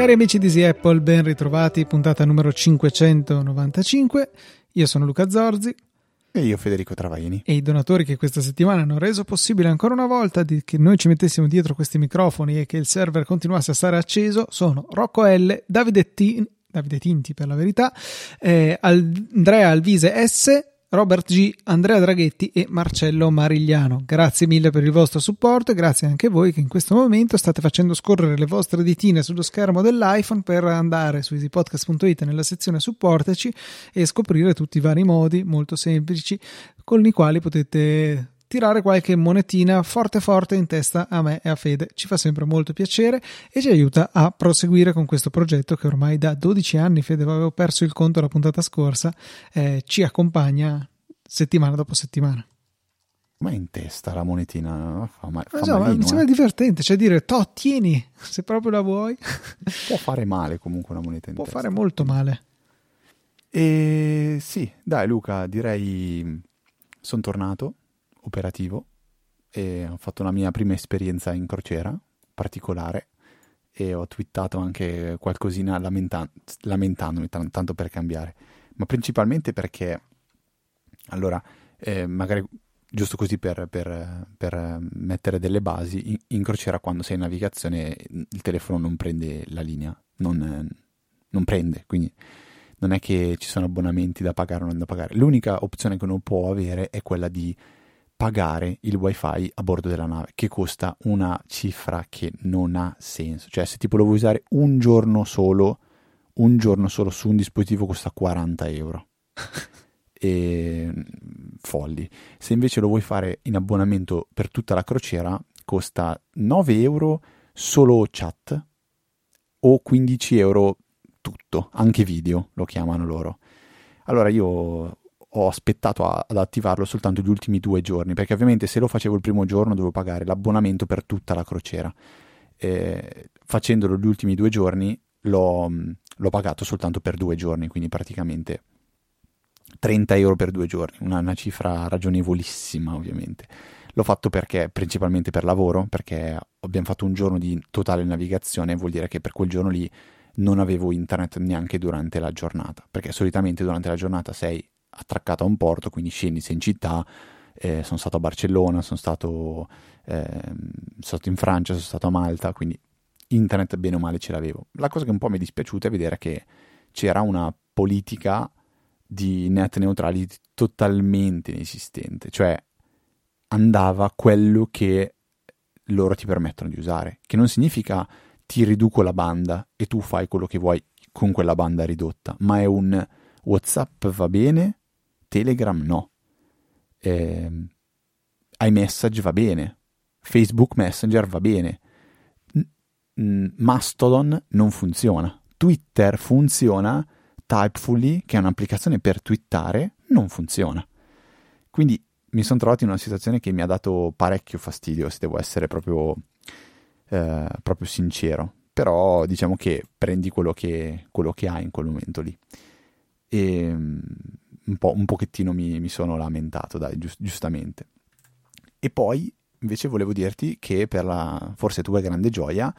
Cari amici di Easy Apple, ben ritrovati, puntata numero 595. Io sono Luca Zorzi. E io Federico Travaini. E i donatori che questa settimana hanno reso possibile ancora una volta che noi ci mettessimo dietro questi microfoni e che il server continuasse a stare acceso sono Rocco L, Davide, T, Davide Tinti per la verità, eh, Andrea Alvise S, Robert G, Andrea Draghetti e Marcello Marigliano. Grazie mille per il vostro supporto e grazie anche a voi che in questo momento state facendo scorrere le vostre ditine sullo schermo dell'iPhone per andare su easypodcast.it nella sezione supportaci e scoprire tutti i vari modi molto semplici con i quali potete tirare qualche monetina forte forte in testa a me e a Fede. Ci fa sempre molto piacere e ci aiuta a proseguire con questo progetto che ormai da 12 anni, Fede, avevo perso il conto la puntata scorsa, eh, ci accompagna settimana dopo settimana. Ma in testa la monetina fa, ma, fa so, malino, mi sembra eh. divertente, cioè dire, to, tieni, se proprio la vuoi. Può fare male comunque una moneta in Può testa. fare molto male. E sì, dai Luca, direi sono tornato operativo e ho fatto la mia prima esperienza in crociera particolare e ho twittato anche qualcosina lamenta- lamentandomi t- tanto per cambiare, ma principalmente perché allora eh, magari giusto così per, per, per, mettere delle basi, in, in, crociera quando sei in navigazione il telefono non prende la linea, non, non, prende, quindi non è che ci sono abbonamenti da pagare o non da pagare. L'unica opzione che uno può avere è quella di pagare il wifi a bordo della nave, che costa una cifra che non ha senso. Cioè se tipo lo vuoi usare un giorno solo, un giorno solo su un dispositivo costa 40 euro. e folli. Se invece lo vuoi fare in abbonamento per tutta la crociera, costa 9 euro solo chat o 15 euro tutto, anche video lo chiamano loro. Allora io ho aspettato a, ad attivarlo soltanto gli ultimi due giorni, perché ovviamente se lo facevo il primo giorno dovevo pagare l'abbonamento per tutta la crociera. Eh, facendolo gli ultimi due giorni l'ho, l'ho pagato soltanto per due giorni, quindi praticamente 30 euro per due giorni, una, una, cifra ragionevolissima ovviamente. L'ho fatto perché, principalmente per lavoro, perché abbiamo fatto un giorno di totale navigazione, vuol dire che per quel giorno lì non avevo internet neanche durante la giornata, perché solitamente durante la giornata sei attraccato a un porto, quindi scendi, sei in città, eh, sono stato a Barcellona, sono stato, eh, sono stato in Francia, sono stato a Malta, quindi internet bene o male ce l'avevo. La cosa che un po' mi è dispiaciuta è vedere che c'era una politica di net neutrality totalmente inesistente, cioè andava quello che loro ti permettono di usare, che non significa ti riduco la banda e tu fai quello che vuoi con quella banda ridotta, ma è un WhatsApp va bene, Telegram no, eh, iMessage va bene, Facebook Messenger va bene, Mastodon non funziona, Twitter funziona, Typefully, che è un'applicazione per twittare, non funziona. Quindi mi sono trovato in una situazione che mi ha dato parecchio fastidio, se devo essere proprio, eh, proprio sincero. Però diciamo che prendi quello che, quello che hai in quel momento lì. E un, po', un pochettino mi, mi sono lamentato, dai, giust- giustamente. E poi invece volevo dirti che per la forse tua grande gioia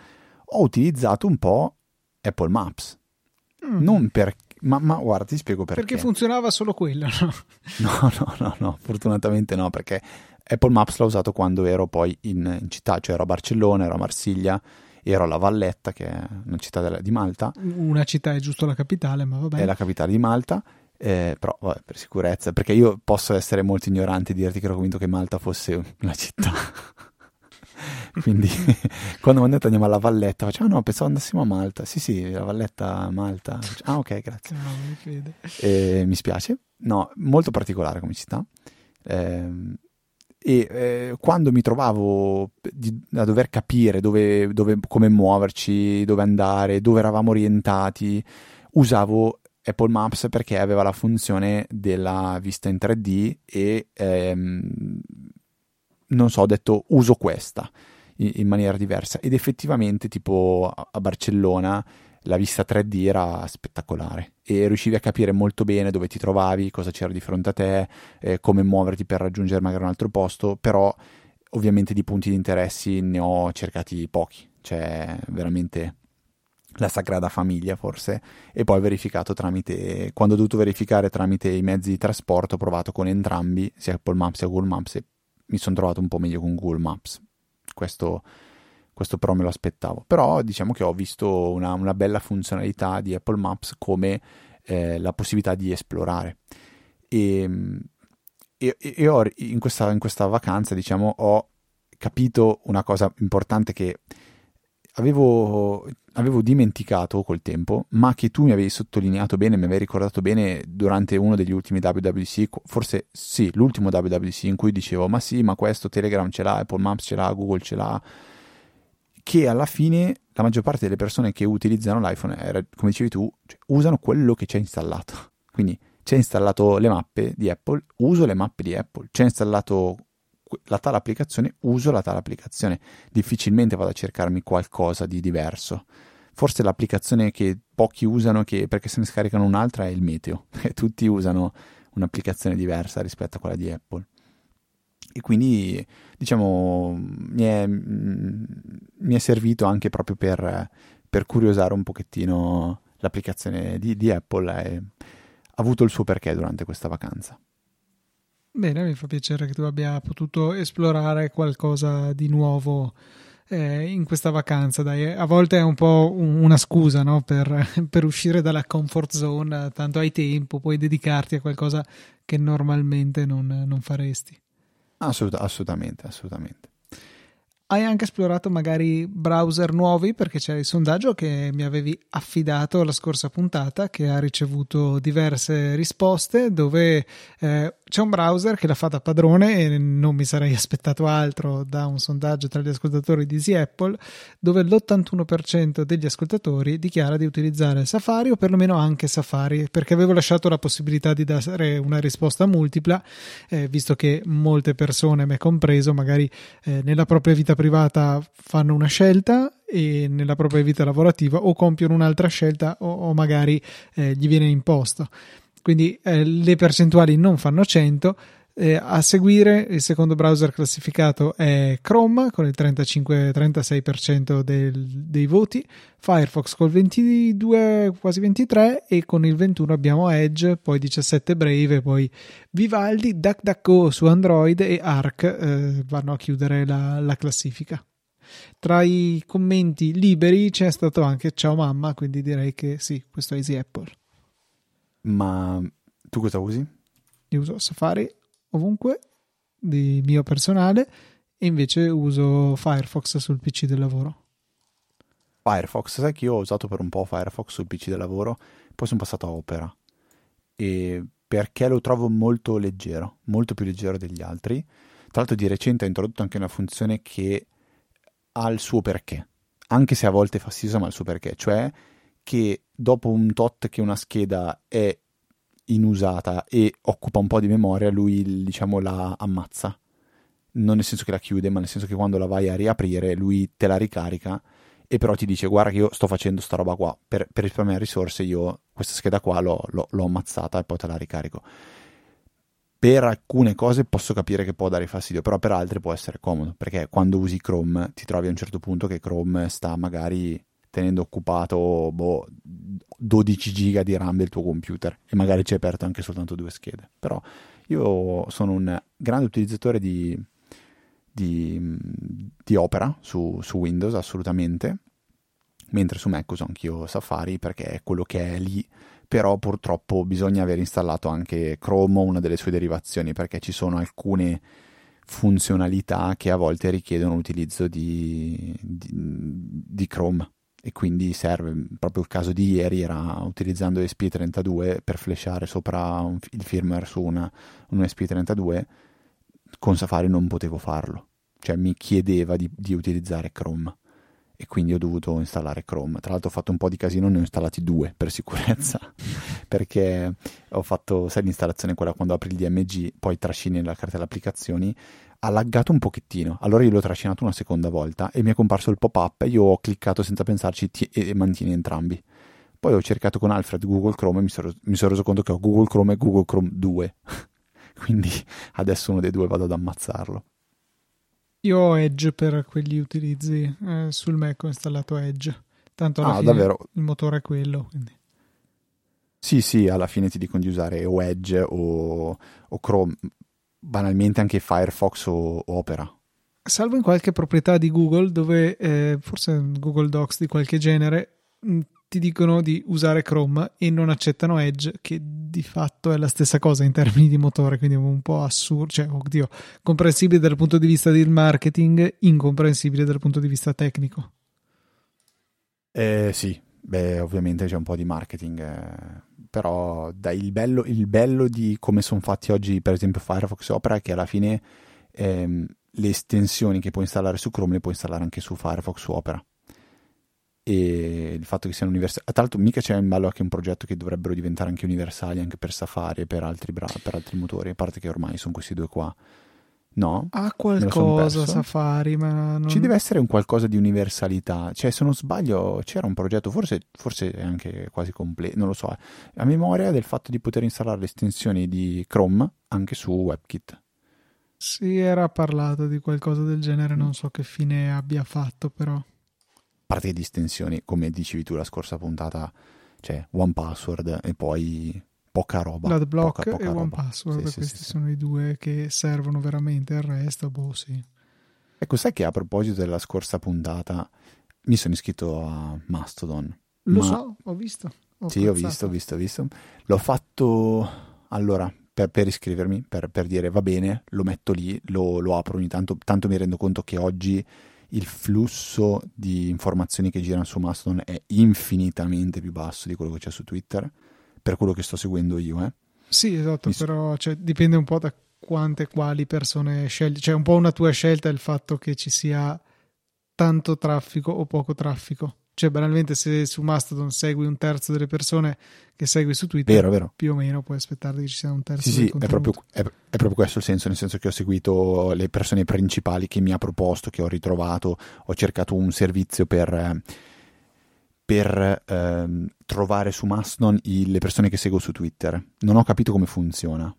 ho utilizzato un po' Apple Maps. Mm. Non per ma, ma, guarda, ti spiego perché. Perché funzionava solo quello, no? No, no, no, no, fortunatamente no, perché Apple Maps l'ho usato quando ero poi in, in città, cioè ero a Barcellona, ero a Marsiglia, ero alla Valletta, che è una città di Malta. Una città è giusto la capitale, ma vabbè. È la capitale di Malta, eh, però vabbè, per sicurezza, perché io posso essere molto ignorante e dirti che ero convinto che Malta fosse una città. Quindi quando mi hanno detto andiamo alla Valletta, faccio, ah no, pensavo andassimo a Malta. Sì, sì, la Valletta Malta. Ah, ok, grazie. No, mi. Eh, mi spiace. No, molto particolare come città. Eh, e eh, quando mi trovavo di, a dover capire dove, dove, come muoverci, dove andare, dove eravamo orientati, usavo Apple Maps perché aveva la funzione della vista in 3D e ehm, non so, ho detto uso questa in, in maniera diversa. Ed effettivamente tipo a, Barcellona la vista 3D era spettacolare e riuscivi a capire molto bene dove ti trovavi, cosa c'era di fronte a te, eh, come muoverti per raggiungere magari un altro posto, però ovviamente di punti di interessi ne ho cercati pochi, cioè veramente la Sagrada Famiglia forse e poi verificato tramite quando ho dovuto verificare tramite i mezzi di trasporto ho provato con entrambi sia Apple Maps sia Google Maps e mi sono trovato un po' meglio con Google Maps. Questo, questo però me lo aspettavo. Però diciamo che ho visto una, una bella funzionalità di Apple Maps come eh, la possibilità di esplorare. E, e, e ho, in, questa, in questa vacanza diciamo ho capito una cosa importante che avevo, avevo, dimenticato col tempo, ma che tu mi avevi sottolineato bene, mi avevi ricordato bene durante uno degli ultimi WWDC, forse sì, l'ultimo WWDC in cui dicevo, ma sì, ma questo Telegram ce l'ha, Apple Maps ce l'ha, Google ce l'ha, che alla fine la maggior parte delle persone che utilizzano l'iPhone, era, come dicevi tu, cioè, usano quello che c'è installato. Quindi c'è installato le mappe di Apple, uso le mappe di Apple, c'è installato la tale applicazione, uso la tale applicazione. Difficilmente vado a cercarmi qualcosa di diverso. Forse l'applicazione che pochi usano che, perché se ne scaricano un'altra è il meteo, tutti usano un'applicazione diversa rispetto a quella di Apple. E quindi, diciamo, mi è, mi è servito anche proprio per, per, curiosare un pochettino l'applicazione di, di Apple e ha avuto il suo perché durante questa vacanza. Bene, mi fa piacere che tu abbia potuto esplorare qualcosa di nuovo eh, in questa vacanza. Dai. A volte è un po' una scusa no? per, per, uscire dalla comfort zone, tanto hai tempo, puoi dedicarti a qualcosa che normalmente non, non faresti. Assolut- assolutamente, assolutamente. Hai anche esplorato magari browser nuovi perché c'è il sondaggio che mi avevi affidato la scorsa puntata che ha ricevuto diverse risposte dove eh, c'è un browser che l'ha fatta padrone e non mi sarei aspettato altro da un sondaggio tra gli ascoltatori di Easy Apple dove l'81% degli ascoltatori dichiara di utilizzare Safari o perlomeno anche Safari perché avevo lasciato la possibilità di dare una risposta multipla eh, visto che molte persone, me compreso, magari eh, nella propria vita privata fanno una scelta e nella propria vita lavorativa o compiono un'altra scelta o, o magari eh, gli viene imposto quindi eh, le percentuali non fanno 100. Eh, a seguire il secondo browser classificato è Chrome con il 35-36% del, dei voti, Firefox col 22, quasi 23 e con il 21 abbiamo Edge, poi 17 Brave, poi Vivaldi, DuckDuckGo su Android e Arc eh, vanno a chiudere la, la classifica. Tra i commenti liberi c'è stato anche ciao mamma, quindi direi che sì, questo è Easy Apple. Ma tu cosa usi? Io uso Safari ovunque di mio personale e invece uso Firefox sul PC del lavoro. Firefox, sai che io ho usato per un po' Firefox sul PC del lavoro, poi sono passato a Opera. E perché lo trovo molto leggero, molto più leggero degli altri. Tra l'altro di recente ha introdotto anche una funzione che ha il suo perché, anche se a volte è fastidiosa, ma ha il suo perché, cioè che dopo un tot che una scheda è inusata e occupa un po' di memoria, lui diciamo la ammazza. Non nel senso che la chiude, ma nel senso che quando la vai a riaprire, lui te la ricarica e però ti dice guarda che io sto facendo sta roba qua, per, per risparmiare risorse io questa scheda qua l'ho, l'ho, l'ho ammazzata e poi te la ricarico. Per alcune cose posso capire che può dare fastidio, però per altre può essere comodo, perché quando usi Chrome ti trovi a un certo punto che Chrome sta magari tenendo occupato boh, 12 giga di RAM del tuo computer. E magari ci hai aperto anche soltanto due schede. Però io sono un grande utilizzatore di, di, di Opera su, su, Windows, assolutamente, mentre su Mac uso anch'io Safari perché è quello che è lì, però purtroppo bisogna aver installato anche Chrome o una delle sue derivazioni perché ci sono alcune funzionalità che a volte richiedono l'utilizzo di, di, di Chrome e quindi serve, proprio il caso di ieri era utilizzando ESP32 per flashare sopra un, il firmware su una, un ESP32 con Safari non potevo farlo. Cioè mi chiedeva di, di, utilizzare Chrome. E quindi ho dovuto installare Chrome. Tra l'altro ho fatto un po' di casino ne ho installati due per sicurezza. Perché ho fatto sai l'installazione quella quando apri il DMG poi trascini la cartella applicazioni ha laggato un pochettino. Allora io l'ho trascinato una seconda volta e mi è comparso il pop-up e io ho cliccato senza pensarci t- e mantieni entrambi. Poi ho cercato con Alfred Google Chrome e mi sono, mi sono reso conto che ho Google Chrome e Google Chrome 2. Quindi adesso uno dei due vado ad ammazzarlo. Io ho Edge per quegli utilizzi. Eh, sul Mac ho installato Edge. Tanto alla Ah, fine davvero? il motore è quello. Quindi. Sì, sì, alla fine ti dicono di usare o Edge o, o Chrome, banalmente anche Firefox o, Opera. Salvo in qualche proprietà di Google, dove eh, forse Google Docs di qualche genere mh, ti dicono di usare Chrome e non accettano Edge, che di fatto è la stessa cosa in termini di motore, quindi è un po' assurdo, cioè, oddio, comprensibile dal punto di vista del marketing, incomprensibile dal punto di vista tecnico. Eh, sì, beh, ovviamente c'è un po' di marketing, eh, però dai, il, bello, il bello di come sono fatti oggi, per esempio, Firefox Opera, è che alla fine ehm, le estensioni che puoi installare su Chrome le puoi installare anche su Firefox o Opera. E il fatto che siano universali, tra l'altro, mica c'è in ballo anche un progetto che dovrebbero diventare anche universali anche per Safari e per altri, bra- per altri motori, a parte che ormai sono questi due qua. No? Ha qualcosa? Safari, ma non... Ci deve essere un qualcosa di universalità, cioè se non sbaglio c'era un progetto, forse, forse è anche quasi completo, non lo so, eh, a memoria del fatto di poter installare le estensioni di Chrome anche su WebKit. Si era parlato di qualcosa del genere, non so che fine abbia fatto, però. A parte di estensioni, come dicevi tu la scorsa puntata, c'è One Password e poi poca roba. L'adblock poca, poca e roba. OnePassword, Sì, sì, questi sì, sì. sono i due che servono veramente, il resto, boh, sì. Ecco, sai che a proposito della scorsa puntata mi sono iscritto a Mastodon. Lo Ma- so, ho visto. Ho Sì, ho apprezzato. visto, ho visto, ho visto. L'ho fatto allora per, per iscrivermi, per, per dire va bene, lo metto lì, lo, lo apro ogni tanto. Tanto mi rendo conto che oggi il flusso di informazioni che girano su Mastodon è infinitamente più basso di quello che c'è su Twitter, per quello che sto seguendo io. Eh. Sì, esatto, Mi però cioè, dipende un po' da quante e quali persone scegli. Cioè, un po' una tua scelta è il fatto che ci sia tanto traffico o poco traffico. Cioè, banalmente, se su Mastodon segui un terzo delle persone che segui su Twitter, Vero, vero. più o meno puoi aspettarti che ci sia un terzo Sì, sì, è proprio, è, è proprio questo il senso, nel senso che ho seguito le persone principali che mi ha proposto, che ho ritrovato, ho cercato un servizio per, eh, per ehm, trovare su Mastodon i- le persone che seguo su Twitter. Non ho capito come funziona,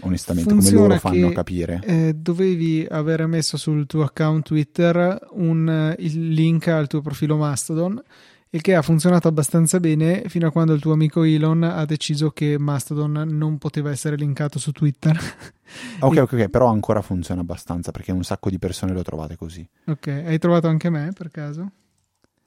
onestamente, Funziona come loro fanno che- a capire. Eh, dovevi avere messo sul tuo account Twitter un, il link al tuo profilo Mastodon, il che ha funzionato abbastanza bene fino a quando il tuo amico Elon ha deciso che Mastodon non poteva essere linkato su Twitter. Ok, ok, ok, però ancora funziona abbastanza perché un sacco di persone le ho trovate così. ok, hai trovato anche me per caso?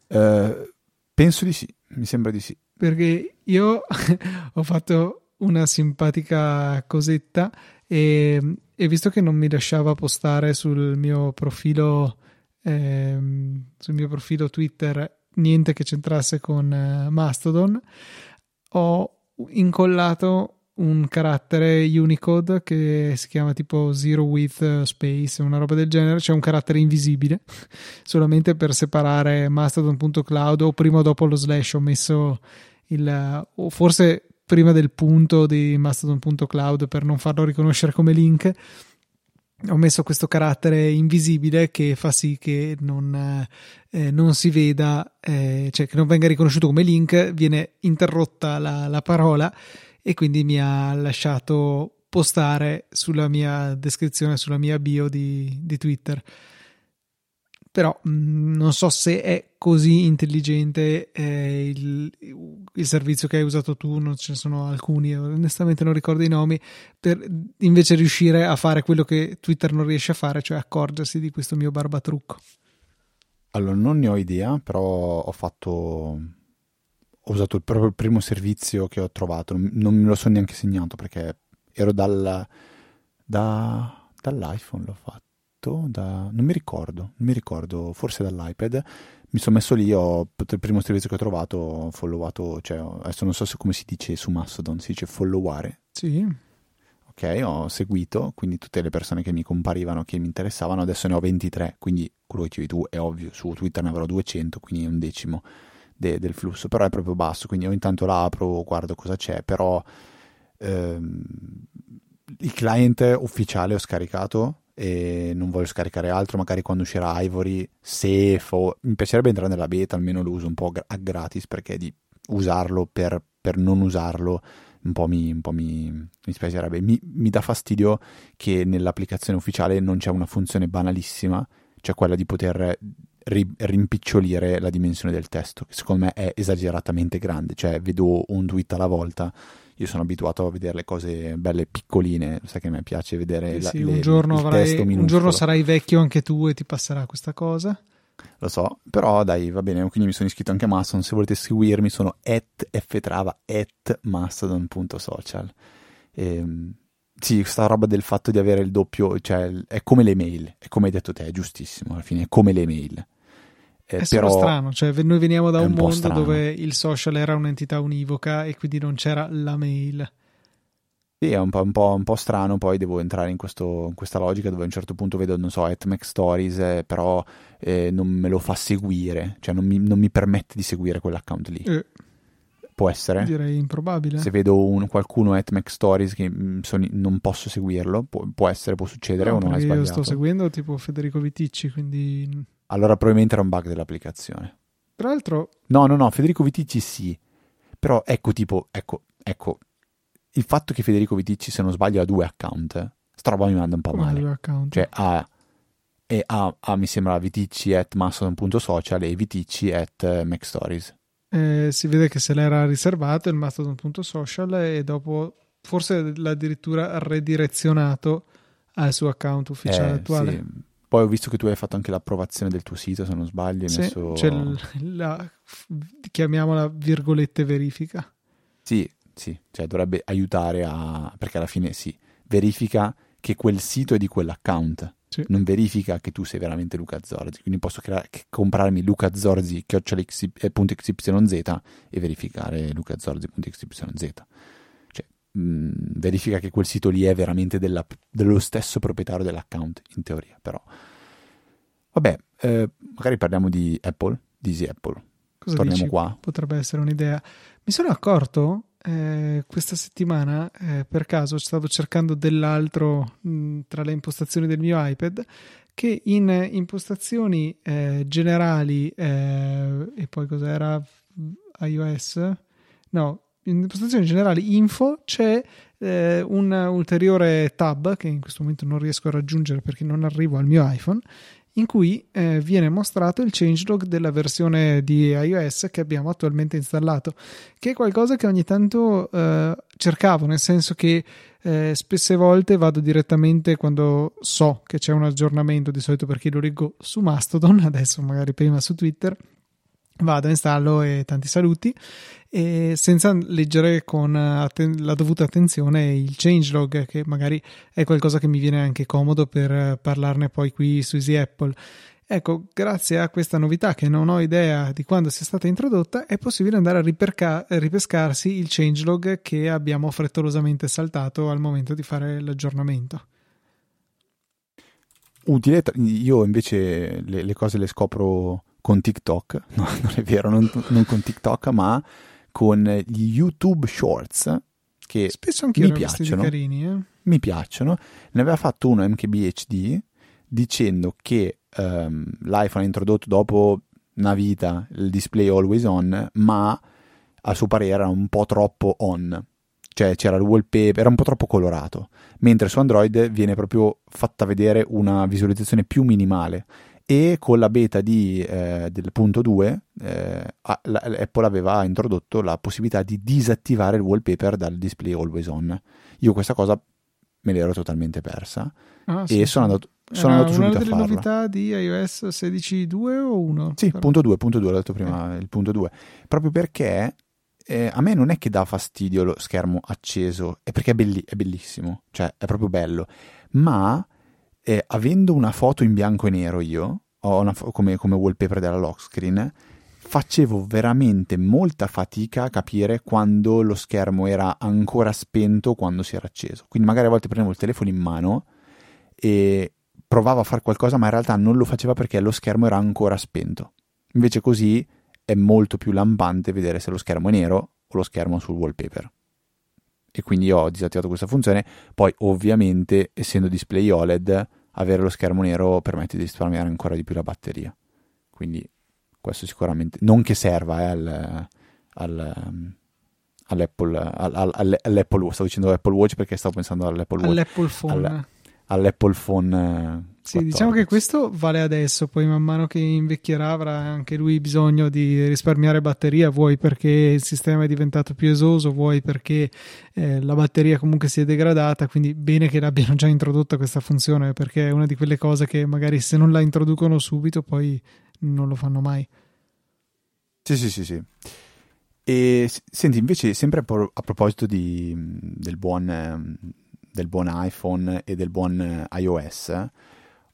Eh, penso di sì, mi sembra di sì. Perché io ho fatto una simpatica cosetta e, e visto che non mi lasciava postare sul mio profilo ehm, sul mio profilo Twitter niente che c'entrasse con eh, Mastodon ho incollato un carattere Unicode che si chiama tipo Zero Width Space, una roba del genere, cioè un carattere invisibile, solamente per separare mastodon.cloud o prima o dopo lo slash. Ho messo il o forse prima del punto di mastodon.cloud per non farlo riconoscere come link. Ho messo questo carattere invisibile che fa sì che non, eh, non si veda, eh, cioè che non venga riconosciuto come link, viene interrotta la, la parola e quindi mi ha lasciato postare sulla mia descrizione, sulla mia bio di, di Twitter. Però mh, non so se è così intelligente eh, il, il servizio che hai usato tu, non ce ne sono alcuni, onestamente non ricordo i nomi, per invece riuscire a fare quello che Twitter non riesce a fare, cioè accorgersi di questo mio barbatrucco. Allora, non ne ho idea, però ho fatto. Ho usato il, proprio il primo servizio che ho trovato. Non, non me lo sono neanche segnato perché ero dal, da- dall'iPhone l'ho fatto. Da, non mi ricordo, non mi ricordo, forse dall'iPad. Mi sono messo lì, ho il primo servizio che ho trovato, ho followato, cioè adesso non so se come si dice su Mastodon, si dice followare. Sì, Ok, ho seguito, quindi tutte le persone che mi comparivano, che mi interessavano, adesso ne ho 23, quindi quello che dicevi tu è ovvio, su Twitter ne avrò 200, quindi è un decimo de- del flusso, però è proprio basso, quindi io intanto la apro, guardo cosa c'è, però ehm, il client ufficiale ho scaricato e non voglio scaricare altro, magari quando uscirà Ivory, se mi piacerebbe entrare nella beta, almeno lo uso un po' a gratis perché di usarlo per, per non usarlo un po' mi, un mi, mi spiacerebbe. Mi, mi, dà fastidio che nell'applicazione ufficiale non c'è una funzione banalissima, cioè quella di poter ri, rimpicciolire la dimensione del testo, che secondo me è esageratamente grande, cioè vedo un tweet alla volta. Io sono abituato a vedere le cose belle piccoline, sai che a me piace vedere eh sì, la, un, le, giorno avrai, un giorno sarai vecchio anche tu e ti passerà questa cosa. Lo so, però dai, va bene, quindi mi sono iscritto anche a Mastodon, se volete seguirmi sono at ftrava at mastodon.social. Ehm, sì, questa roba del fatto di avere il doppio, cioè è come le mail, è come hai detto te, è giustissimo, alla fine è come le mail. Eh, è però strano, cioè noi veniamo da un, un mondo strano. dove il social era un'entità univoca e quindi non c'era la mail. Sì, è un po', un, po', un po', strano, poi devo entrare in, questo, in, questa logica dove a un certo punto vedo, non so, AtMac Stories, eh, però eh, non me lo fa seguire, cioè non mi, non mi permette di seguire quell'account lì. Eh, Può essere? Direi improbabile. Se vedo un, qualcuno AtMac Stories che mm, sono, non posso seguirlo, può, può, essere, può succedere no, o non è sbagliato. Io sto seguendo tipo Federico Viticci, quindi... Allora probabilmente era un bug dell'applicazione. Tra l'altro... No, no, no, Federico Viticci sì, però ecco tipo, ecco, ecco, il fatto che Federico Viticci, se non sbaglio, ha due account, sta roba mi manda un po' Come male. Due account? Cioè ha, e ha, ha, mi sembra, Viticci at mastodon.social e Viticci at uh, MacStories. Eh, si vede che se l'era riservato il mastodon.social e dopo forse l'ha addirittura redirezionato al suo account ufficiale eh, attuale. Sì. Poi ho visto che tu hai fatto anche l'approvazione del tuo sito, se non sbaglio. Hai sì, messo... c'è la, chiamiamola virgolette verifica. Sì, sì, cioè dovrebbe aiutare a... perché alla fine sì, verifica che quel sito è di quell'account. Sì. Non verifica che tu sei veramente Luca Zorzi, quindi posso creare, comprarmi Luca Zorzi .xyz e verificare lucazorzi.xyz. Cioè, mh, verifica che quel sito lì è veramente della, dello stesso proprietario dell'account, in teoria, però. Vabbè, eh, magari parliamo di Apple, di Easy Apple. Cosa Torniamo dici? qua. Potrebbe essere un'idea. Mi sono accorto eh, questa settimana eh, per caso stavo cercando dell'altro mh, tra le impostazioni del mio iPad che in impostazioni eh, generali eh, e poi cos'era? iOS? No in impostazioni generali info c'è eh, un ulteriore tab che in questo momento non riesco a raggiungere perché non arrivo al mio iPhone in cui eh, viene mostrato il changelog della versione di iOS che abbiamo attualmente installato, che è qualcosa che ogni tanto eh, cercavo, nel senso che eh, spesse volte vado direttamente quando so che c'è un aggiornamento, di solito perché lo leggo su Mastodon, adesso magari prima su Twitter, vado, installo e tanti saluti. E senza leggere con atten- la dovuta attenzione il changelog che magari è qualcosa che mi viene anche comodo per parlarne poi qui su Easy Apple. Ecco grazie a questa novità che non ho idea di quando sia stata introdotta è possibile andare a riperca- ripescarsi il changelog che abbiamo frettolosamente saltato al momento di fare l'aggiornamento. Utile io invece le, le cose le scopro con TikTok, no, non è vero, non, non, con TikTok, ma con gli YouTube Shorts che Spesso anche mi piacciono. Carini, eh? Mi piacciono. Ne aveva fatto uno MKBHD dicendo che um, l'iPhone ha introdotto dopo una vita il display always on, ma a suo parere era un po' troppo on. Cioè c'era il wallpaper, era un po' troppo colorato, mentre su Android viene proprio fatta vedere una visualizzazione più minimale e con la beta di, eh, del punto 2 eh, Apple aveva introdotto la possibilità di disattivare il wallpaper dal display always on. Io questa cosa me l'ero totalmente persa ah, e sì, sono andato, sono andato subito a farla. Una delle novità di iOS 16.2 o 1? Sì, Però. punto 2, punto 2, l'ho detto prima, eh. il punto 2. Proprio perché eh, a me non è che dà fastidio lo schermo acceso, è perché è, belli- è bellissimo, cioè è proprio bello, ma eh, avendo una foto in bianco e nero io, una, come, come wallpaper della lock screen, facevo veramente molta fatica a capire quando lo schermo era ancora spento o quando si era acceso. Quindi magari a volte prendevo il telefono in mano e provavo a fare qualcosa, ma in realtà non lo faceva perché lo schermo era ancora spento. Invece così è molto più lampante vedere se lo schermo è nero o lo schermo sul wallpaper. E quindi ho disattivato questa funzione. Poi, ovviamente, essendo display OLED, avere lo schermo nero permette di risparmiare ancora di più la batteria. Quindi questo sicuramente, non che serva eh, al, al, um, all'Apple, all, all, all'Apple, stavo dicendo Apple Watch perché stavo pensando all'Apple Watch. All'Apple Phone. All, all'Apple Phone. Sì, diciamo che questo vale adesso, poi man mano che invecchierà avrà anche lui bisogno di risparmiare batteria, vuoi perché il sistema è diventato più esoso, vuoi perché eh, la batteria comunque si è degradata, quindi bene che l'abbiano già introdotta questa funzione, perché è una di quelle cose che magari se non la introducono subito poi non lo fanno mai. Sì, sì, sì, sì. E senti, invece, sempre a, pro- a proposito di, del, buon, del, buon, iPhone e del buon iOS,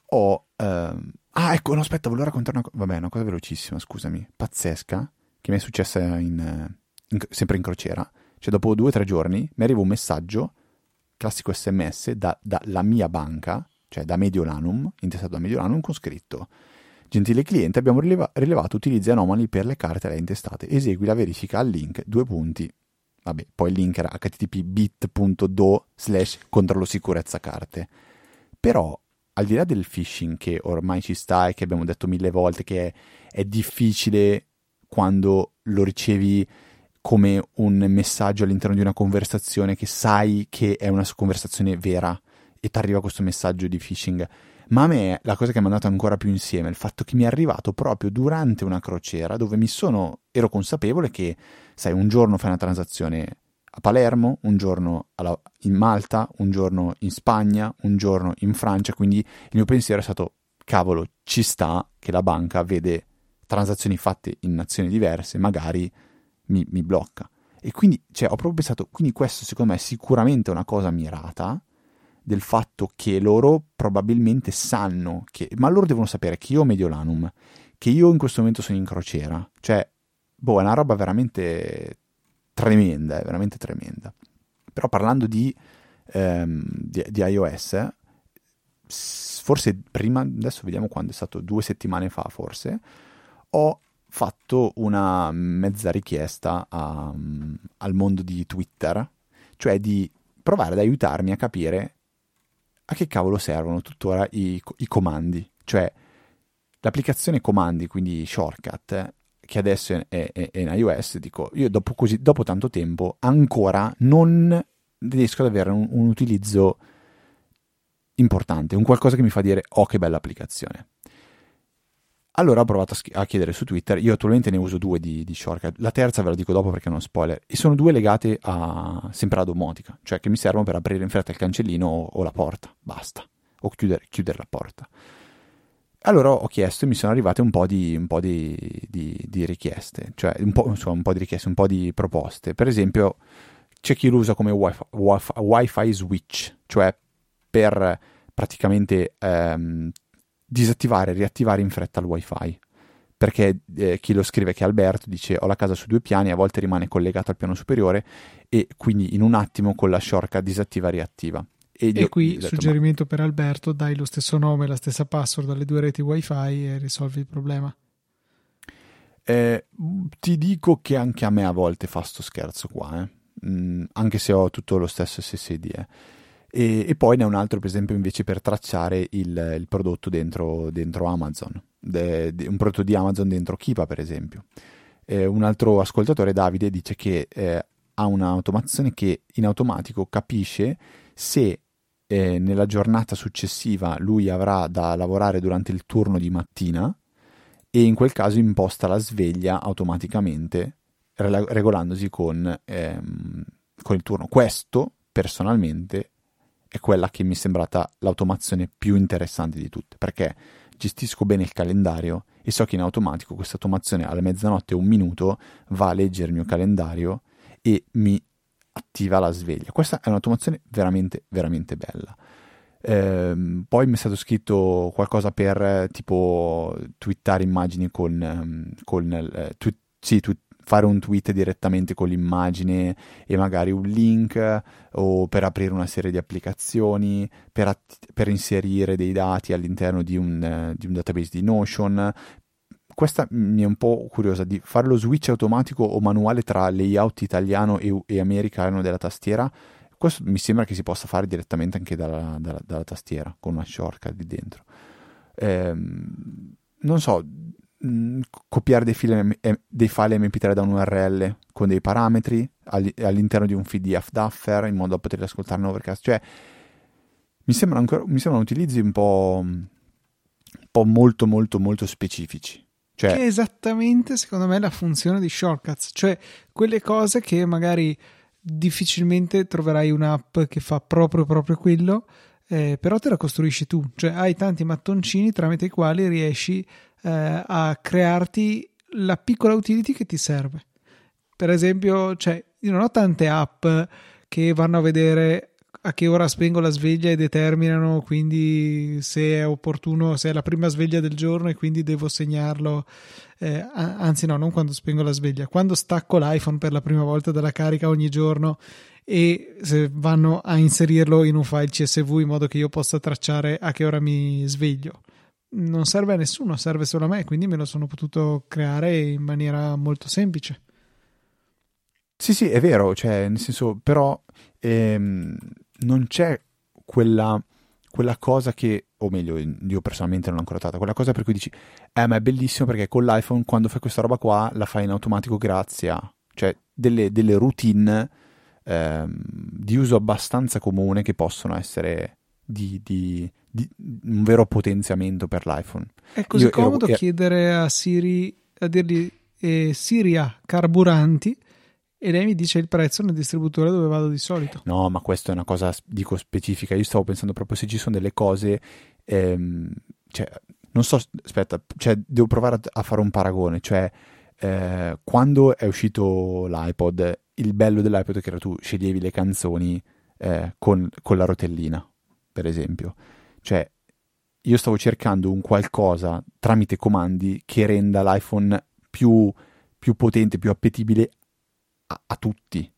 ho... Uh, ah, ecco, no, aspetta, volevo raccontare una, vabbè, una cosa velocissima, scusami, pazzesca, che mi è successa in, in, sempre in crociera. Cioè, dopo due o tre giorni mi arriva un messaggio, classico sms, dalla da mia banca, cioè da Mediolanum, intestato da Mediolanum, con scritto Gentile cliente, abbiamo rileva- rilevato utilizzi anomali per le carte a lei intestate. Esegui la verifica al link, due punti. Vabbè, poi il link era http bit.do slash controllo sicurezza carte. Però, al di là del phishing che ormai ci sta e che abbiamo detto mille volte che è, è difficile quando lo ricevi come un messaggio all'interno di una conversazione che sai che è una conversazione vera e ti arriva questo messaggio di phishing. Ma a me la cosa che mi ha mandato ancora più insieme è il fatto che mi è arrivato proprio durante una crociera dove mi sono, ero consapevole che, sai, un giorno fai una transazione a Palermo, un giorno alla, in Malta, un giorno in Spagna, un giorno in Francia, quindi il mio pensiero è stato, cavolo, ci sta che la banca vede transazioni fatte in nazioni diverse, magari mi, mi blocca. E quindi, cioè, ho proprio pensato, quindi questo secondo me è sicuramente una cosa mirata, del fatto che loro probabilmente sanno che, ma loro devono sapere che io ho Mediolanum, che io in questo momento sono in crociera, cioè, boh, è una roba veramente tremenda, è veramente tremenda. Però parlando di, ehm, di, di iOS, forse prima, adesso vediamo quando è stato, due settimane fa forse, ho fatto una mezza richiesta a, al mondo di Twitter, cioè di provare ad aiutarmi a capire a che cavolo servono tuttora i, i comandi? Cioè, l'applicazione comandi, quindi shortcut, che adesso è, è, è, in iOS, dico, io dopo, così, dopo tanto tempo ancora non riesco ad avere un, un utilizzo importante, un qualcosa che mi fa dire, oh che bella applicazione. Allora ho provato a, sch- a, chiedere su Twitter, io attualmente ne uso due di, di, shortcut, la terza ve la dico dopo perché è uno spoiler, e sono due legate a, sempre alla domotica, cioè che mi servono per aprire in fretta il cancellino o, o la porta, basta, o chiudere, chiudere, la porta. Allora ho chiesto e mi sono arrivate un po' di, un po di, di, di richieste, cioè un po', insomma, un po' di richieste, un po' di proposte. Per esempio c'è chi lo usa come wifi, wifi, wifi switch, cioè per praticamente ehm, disattivare e riattivare in fretta il wifi. Perché eh, chi lo scrive che è Alberto dice ho la casa su due piani, a volte rimane collegato al piano superiore e quindi in un attimo con la shortcut disattiva e riattiva. E, e qui, detto, suggerimento ma... per Alberto, dai lo stesso nome, la stessa password alle due reti wifi e risolvi il problema. Eh, ti dico che anche a me a volte fa sto scherzo qua, eh. mm, anche se ho tutto lo stesso SSD. Eh. E, e, poi ne è un altro, per esempio, invece per tracciare il, il prodotto dentro, dentro Amazon, de, de, un prodotto di Amazon dentro Kipa, per esempio. Eh, un altro ascoltatore, Davide, dice che eh, ha un'automazione che in automatico capisce se eh, nella giornata successiva lui avrà da lavorare durante il turno di mattina e in quel caso imposta la sveglia automaticamente regolandosi con, ehm, con il turno. Questo personalmente è quella che mi è sembrata l'automazione più interessante di tutte, perché gestisco bene il calendario e so che in automatico questa automazione alla mezzanotte e un minuto va a leggere il mio calendario e mi attiva la sveglia. Questa è un'automazione veramente, veramente bella. Eh, poi mi è stato scritto qualcosa per tipo twittare immagini con, ehm, con eh, twi- sì, twi- fare un tweet direttamente con l'immagine e magari un link o per aprire una serie di applicazioni, per, att- per inserire dei dati all'interno di un, di un database di Notion. Questa mi è un po' curiosa di fare lo switch automatico o manuale tra layout italiano e, e americano della tastiera. Questo mi sembra che si possa fare direttamente anche dalla, dalla, dalla tastiera con una shortcut di dentro. Ehm, non so, mh, copiare dei file, dei file MP3 da un URL con dei parametri all'interno di un feed Duffer in modo da poterli ascoltare in overcast. Cioè, mi, sembra ancora, mi sembrano utilizzi un po', un po' molto, molto, molto specifici. Cioè, che è esattamente, secondo me, la funzione di shortcuts, cioè quelle cose che magari difficilmente troverai un'app che fa proprio proprio quello, eh, però te la costruisci tu, cioè hai tanti mattoncini tramite i quali riesci eh, a crearti la piccola utility che ti serve. Per esempio, cioè, io non ho tante app che vanno a vedere a che ora spengo la sveglia e determinano quindi se è opportuno, se è la prima sveglia del giorno e quindi devo segnarlo. Eh, anzi, no, non quando spengo la sveglia, quando stacco l'iPhone per la prima volta dalla carica ogni giorno e se vanno a inserirlo in un file CSV in modo che io possa tracciare a che ora mi sveglio. Non serve a nessuno, serve solo a me, quindi me lo sono potuto creare in maniera molto semplice. Sì, sì, è vero, cioè, nel senso, però ehm, non c'è quella, quella cosa che, o meglio, io personalmente non l'ho ancora notata, quella cosa per cui dici, eh, ma è bellissimo perché con l'iPhone quando fai questa roba qua la fai in automatico grazie a, cioè, delle, delle routine ehm, di uso abbastanza comune che possono essere di, di, di un vero potenziamento per l'iPhone. È così io comodo ero, chiedere a Siri, a dirgli eh, Siri ha carburanti e lei mi dice il prezzo nel distributore dove vado di solito. No, ma questa è una cosa, dico, specifica. Io stavo pensando proprio se ci sono delle cose, ehm, cioè, non so, aspetta, cioè, devo provare a, fare un paragone, cioè, eh, quando è uscito l'iPod, il bello dell'iPod è che tu sceglievi le canzoni eh, con, con la rotellina, per esempio. Cioè, io stavo cercando un qualcosa tramite comandi che renda l'iPhone più, più potente, più appetibile a, a tutti.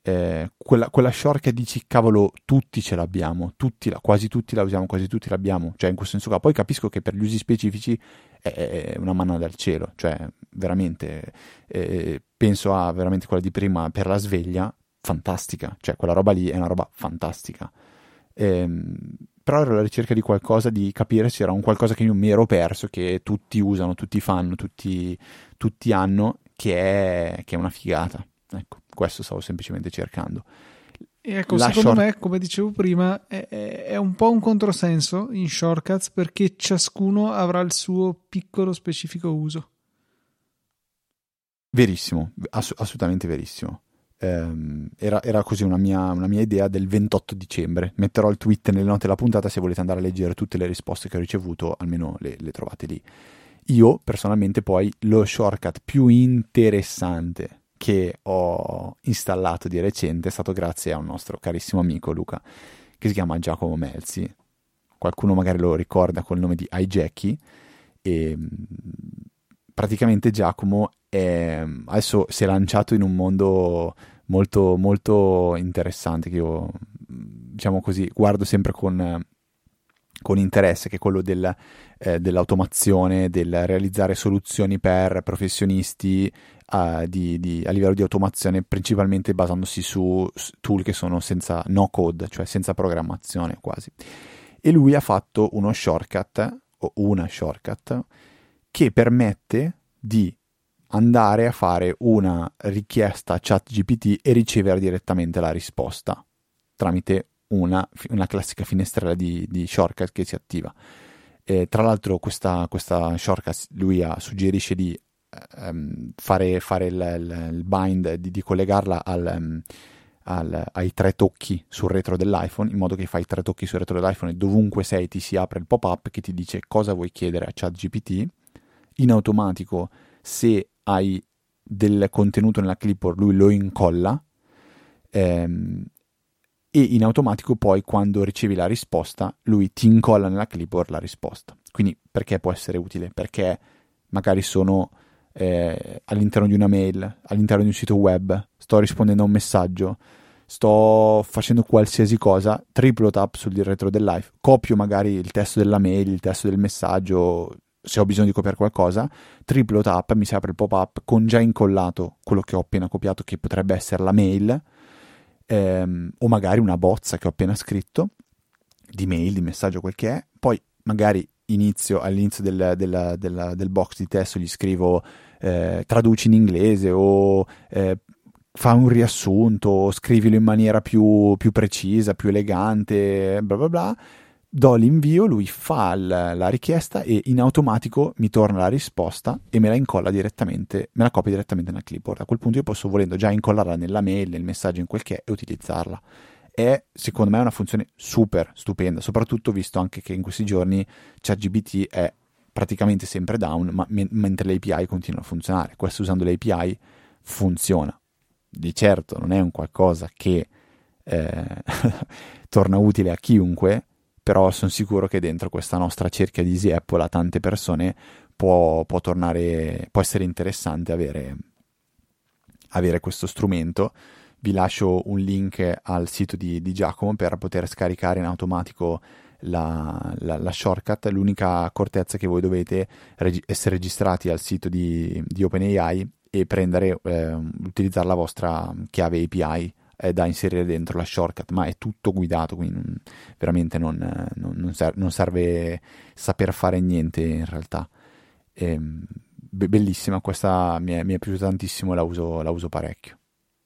Eh, quella, quella short dici cavolo tutti ce l'abbiamo tutti la, quasi tutti la usiamo quasi tutti l'abbiamo. Cioè in questo senso qua. Poi capisco che per gli usi specifici è, è una manna dal cielo. Cioè veramente eh, penso a veramente quella di prima per la sveglia fantastica. Cioè quella roba lì è una roba fantastica. Eh, però ero alla ricerca di qualcosa di capire se era un qualcosa che io mi ero perso che tutti usano tutti fanno tutti, tutti hanno che è, che è una figata Ecco, questo stavo semplicemente cercando. E ecco, La secondo short... me, come dicevo prima, è, è, un po' un controsenso in shortcuts perché ciascuno avrà il suo piccolo specifico uso. Verissimo, ass- assolutamente verissimo. Um, era, era, così una mia, una mia, idea del 28 dicembre. Metterò il tweet nelle note della puntata se volete andare a leggere tutte le risposte che ho ricevuto, almeno le, le trovate lì. Io personalmente poi lo shortcut più interessante che ho installato di recente è stato grazie a un nostro carissimo amico Luca che si chiama Giacomo Melzi. Qualcuno magari lo ricorda col nome di iJackie e mm, praticamente Giacomo è, adesso si è lanciato in un mondo molto molto interessante che io diciamo così guardo sempre con, con interesse che è quello del, eh, dell'automazione, del realizzare soluzioni per professionisti uh, di, di, a livello di automazione, principalmente basandosi su tool che sono senza no code, cioè senza programmazione quasi. E lui ha fatto uno shortcut, o una shortcut, che permette di andare a fare una richiesta a ChatGPT e ricevere direttamente la risposta tramite una, una classica finestrella di, di, shortcut che si attiva. E, tra l'altro questa, questa shortcut lui ha, suggerisce di um, fare, fare il, il, il, bind, di, di collegarla al, um, al, ai tre tocchi sul retro dell'iPhone, in modo che fai tre tocchi sul retro dell'iPhone e dovunque sei ti si apre il pop-up che ti dice cosa vuoi chiedere a ChatGPT. In automatico, se hai del contenuto nella clipboard, lui lo incolla. Ehm, e in automatico poi quando ricevi la risposta lui ti incolla nella clipboard la risposta. Quindi perché può essere utile? Perché magari sono eh, all'interno di una mail, all'interno di un sito web, sto rispondendo a un messaggio, sto facendo qualsiasi cosa, triplo tap sul retro dell'iPhone, copio magari il testo della mail, il testo del messaggio, se ho bisogno di copiare qualcosa, triplo tap, mi si apre il pop-up con già incollato quello che ho appena copiato, che potrebbe essere la mail, ehm, o magari una bozza che ho appena scritto, di mail, di messaggio, quel che è, poi magari inizio, all'inizio del, del, del, del, box di testo gli scrivo eh, traduci in inglese o eh, fa un riassunto, scrivilo in maniera più, più, precisa, più elegante, bla bla bla, do l'invio, lui fa la, la, richiesta e in automatico mi torna la risposta e me la incolla direttamente, me la copia direttamente nel clipboard. A quel punto io posso volendo già incollarla nella mail, nel messaggio, in quel che è e utilizzarla è secondo me una funzione super stupenda, soprattutto visto anche che in questi giorni ChatGPT è praticamente sempre down, ma me- mentre le API continuano a funzionare. Questo usando le API funziona. Di certo non è un qualcosa che eh, torna utile a chiunque, però sono sicuro che dentro questa nostra cerchia di Easy Apple a tante persone può, può tornare, può essere interessante avere, avere questo strumento vi lascio un link al sito di, di Giacomo per poter scaricare in automatico la, la, la, shortcut. L'unica accortezza che voi dovete reg- essere registrati al sito di, di OpenAI e prendere, eh, utilizzare la vostra chiave API eh, da inserire dentro la shortcut, ma è tutto guidato, quindi veramente non, non, non, serve, non serve, saper fare niente in realtà. Eh, bellissima, questa mi è, mi è piaciuta tantissimo, la uso, la uso parecchio.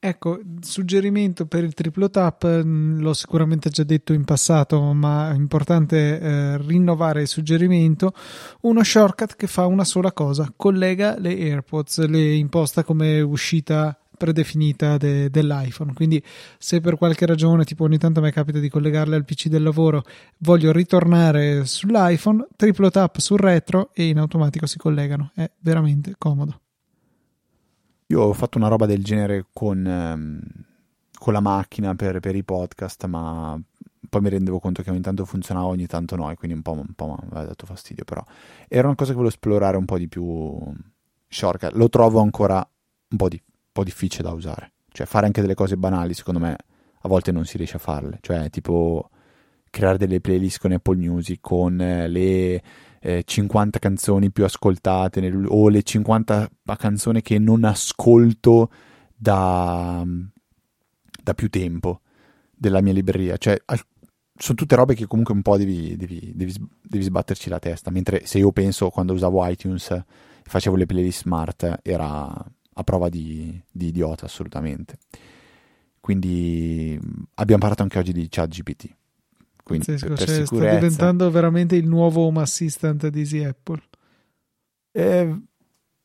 Ecco, suggerimento per il triplo tap, mm, l'ho sicuramente già detto in passato, ma è importante eh, rinnovare il suggerimento. Uno shortcut che fa una sola cosa, collega le AirPods, le imposta come uscita predefinita de- dell'iPhone. Quindi, se per qualche ragione, tipo ogni tanto mi capita di collegarle al PC del lavoro, voglio ritornare sull'iPhone, triplo tap sul retro e in automatico si collegano. È veramente comodo. Io ho fatto una roba del genere con, ehm, con la macchina per, per, i podcast, ma poi mi rendevo conto che ogni tanto funzionava, ogni tanto no, e quindi un po', un po' mi aveva dato fastidio. Però era una cosa che volevo esplorare un po' di più shortcut. Lo trovo ancora un po', di, un po' difficile da usare. Cioè, fare anche delle cose banali, secondo me, a volte non si riesce a farle. Cioè, tipo creare delle playlist con Apple Music, con le eh, 50 canzoni più ascoltate nel, o le 50 canzoni che non ascolto da, da più tempo della mia libreria. Cioè, sono tutte robe che comunque un po' devi, devi, devi, devi, sbatterci la testa. Mentre se io penso quando usavo iTunes e facevo le playlist smart, era a prova di, di idiota assolutamente. Quindi abbiamo parlato anche oggi di ChatGPT. Quindi Pazzesco, per, cioè, sta diventando veramente il nuovo Home Assistant di Easy Apple. Eh,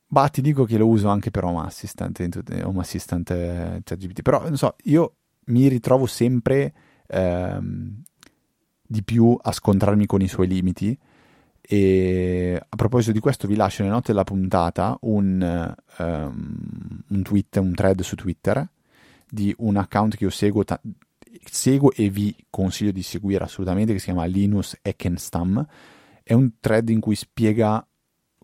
bah, ti dico che lo uso anche per Home Assistant, Home Assistant eh, ChatGPT, però non so, io mi ritrovo sempre ehm, di più a scontrarmi con i suoi limiti. E a proposito di questo vi lascio nelle note della puntata un, um, un tweet, un thread su Twitter di un account che io seguo ta- seguo e vi consiglio di seguire assolutamente, che si chiama Linus Ekenstam. È un thread in cui spiega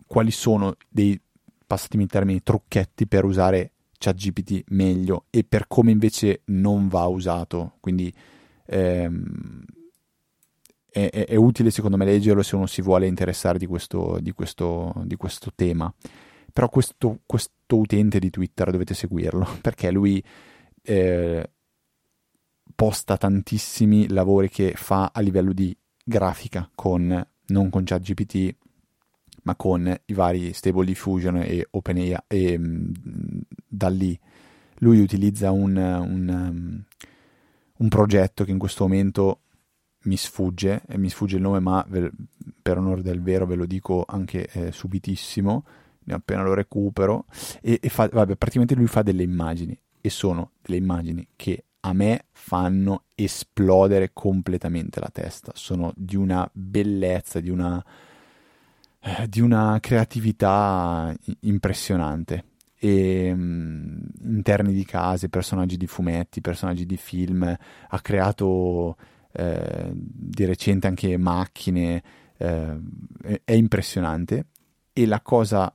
quali sono dei, passatemi in termini, trucchetti per usare ChatGPT meglio e per come invece non va usato. Quindi ehm, è, è, è, utile secondo me leggerlo se uno si vuole interessare di questo, di questo, di questo tema. Però questo, questo utente di Twitter dovete seguirlo perché lui eh, posta tantissimi lavori che fa a livello di grafica con non con ChatGPT ma con i vari Stable Diffusion e OpenAI e mm, da lì. Lui utilizza un, un, um, un, progetto che in questo momento mi sfugge mi sfugge il nome ma per onore del vero ve lo dico anche eh, subitissimo appena lo recupero e, e fa, vabbè, praticamente lui fa delle immagini e sono delle immagini che a me fanno esplodere completamente la testa. Sono di una bellezza, di una, eh, di una creatività impressionante. E, um, interni di case, personaggi di fumetti, personaggi di film, ha creato eh, di recente anche macchine, eh, è impressionante. E la cosa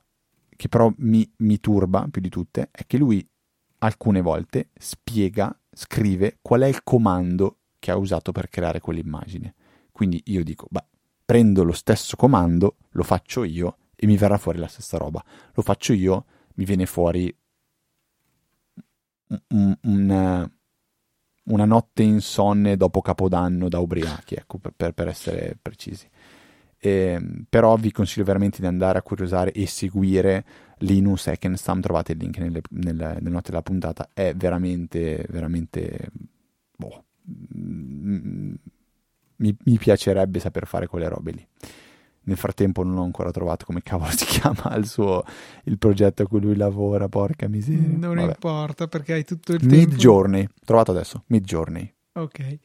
che però mi, mi turba più di tutte è che lui alcune volte spiega scrive qual è il comando che ha usato per creare quell'immagine. Quindi io dico, beh, prendo lo stesso comando, lo faccio io e mi verrà fuori la stessa roba. Lo faccio io, mi viene fuori un, un, una notte insonne dopo Capodanno da ubriachi, ecco, per, per essere precisi. Eh, però vi consiglio veramente di andare a curiosare e seguire Linus Eckenstam, trovate il link nelle, nelle, nelle note della puntata, è veramente, veramente, boh, mm, mi, mi piacerebbe saper fare quelle robe lì. Nel frattempo non ho ancora trovato come cavolo si chiama il suo il progetto a cui lui lavora, porca miseria. Non Vabbè. importa perché hai tutto il Mid tempo. Journey, trovato adesso, Mid Journey. Ok.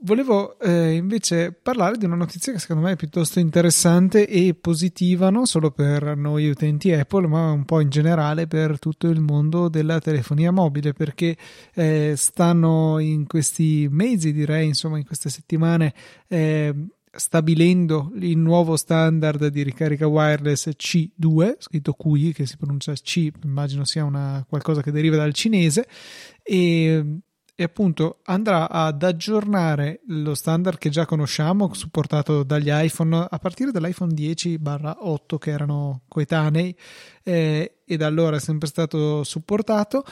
Volevo eh, invece parlare di una notizia che secondo me è piuttosto interessante e positiva, non solo per noi utenti Apple, ma un po' in generale per tutto il mondo della telefonia mobile, perché eh, stanno in questi mesi, direi, insomma, in queste settimane. Eh, stabilendo il nuovo standard di ricarica wireless C2, scritto QI, che si pronuncia C, immagino sia una, qualcosa che deriva dal cinese, e e appunto andrà ad aggiornare lo standard che già conosciamo, supportato dagli iPhone a partire dall'iPhone 10-8 che erano coetanei eh, e da allora è sempre stato supportato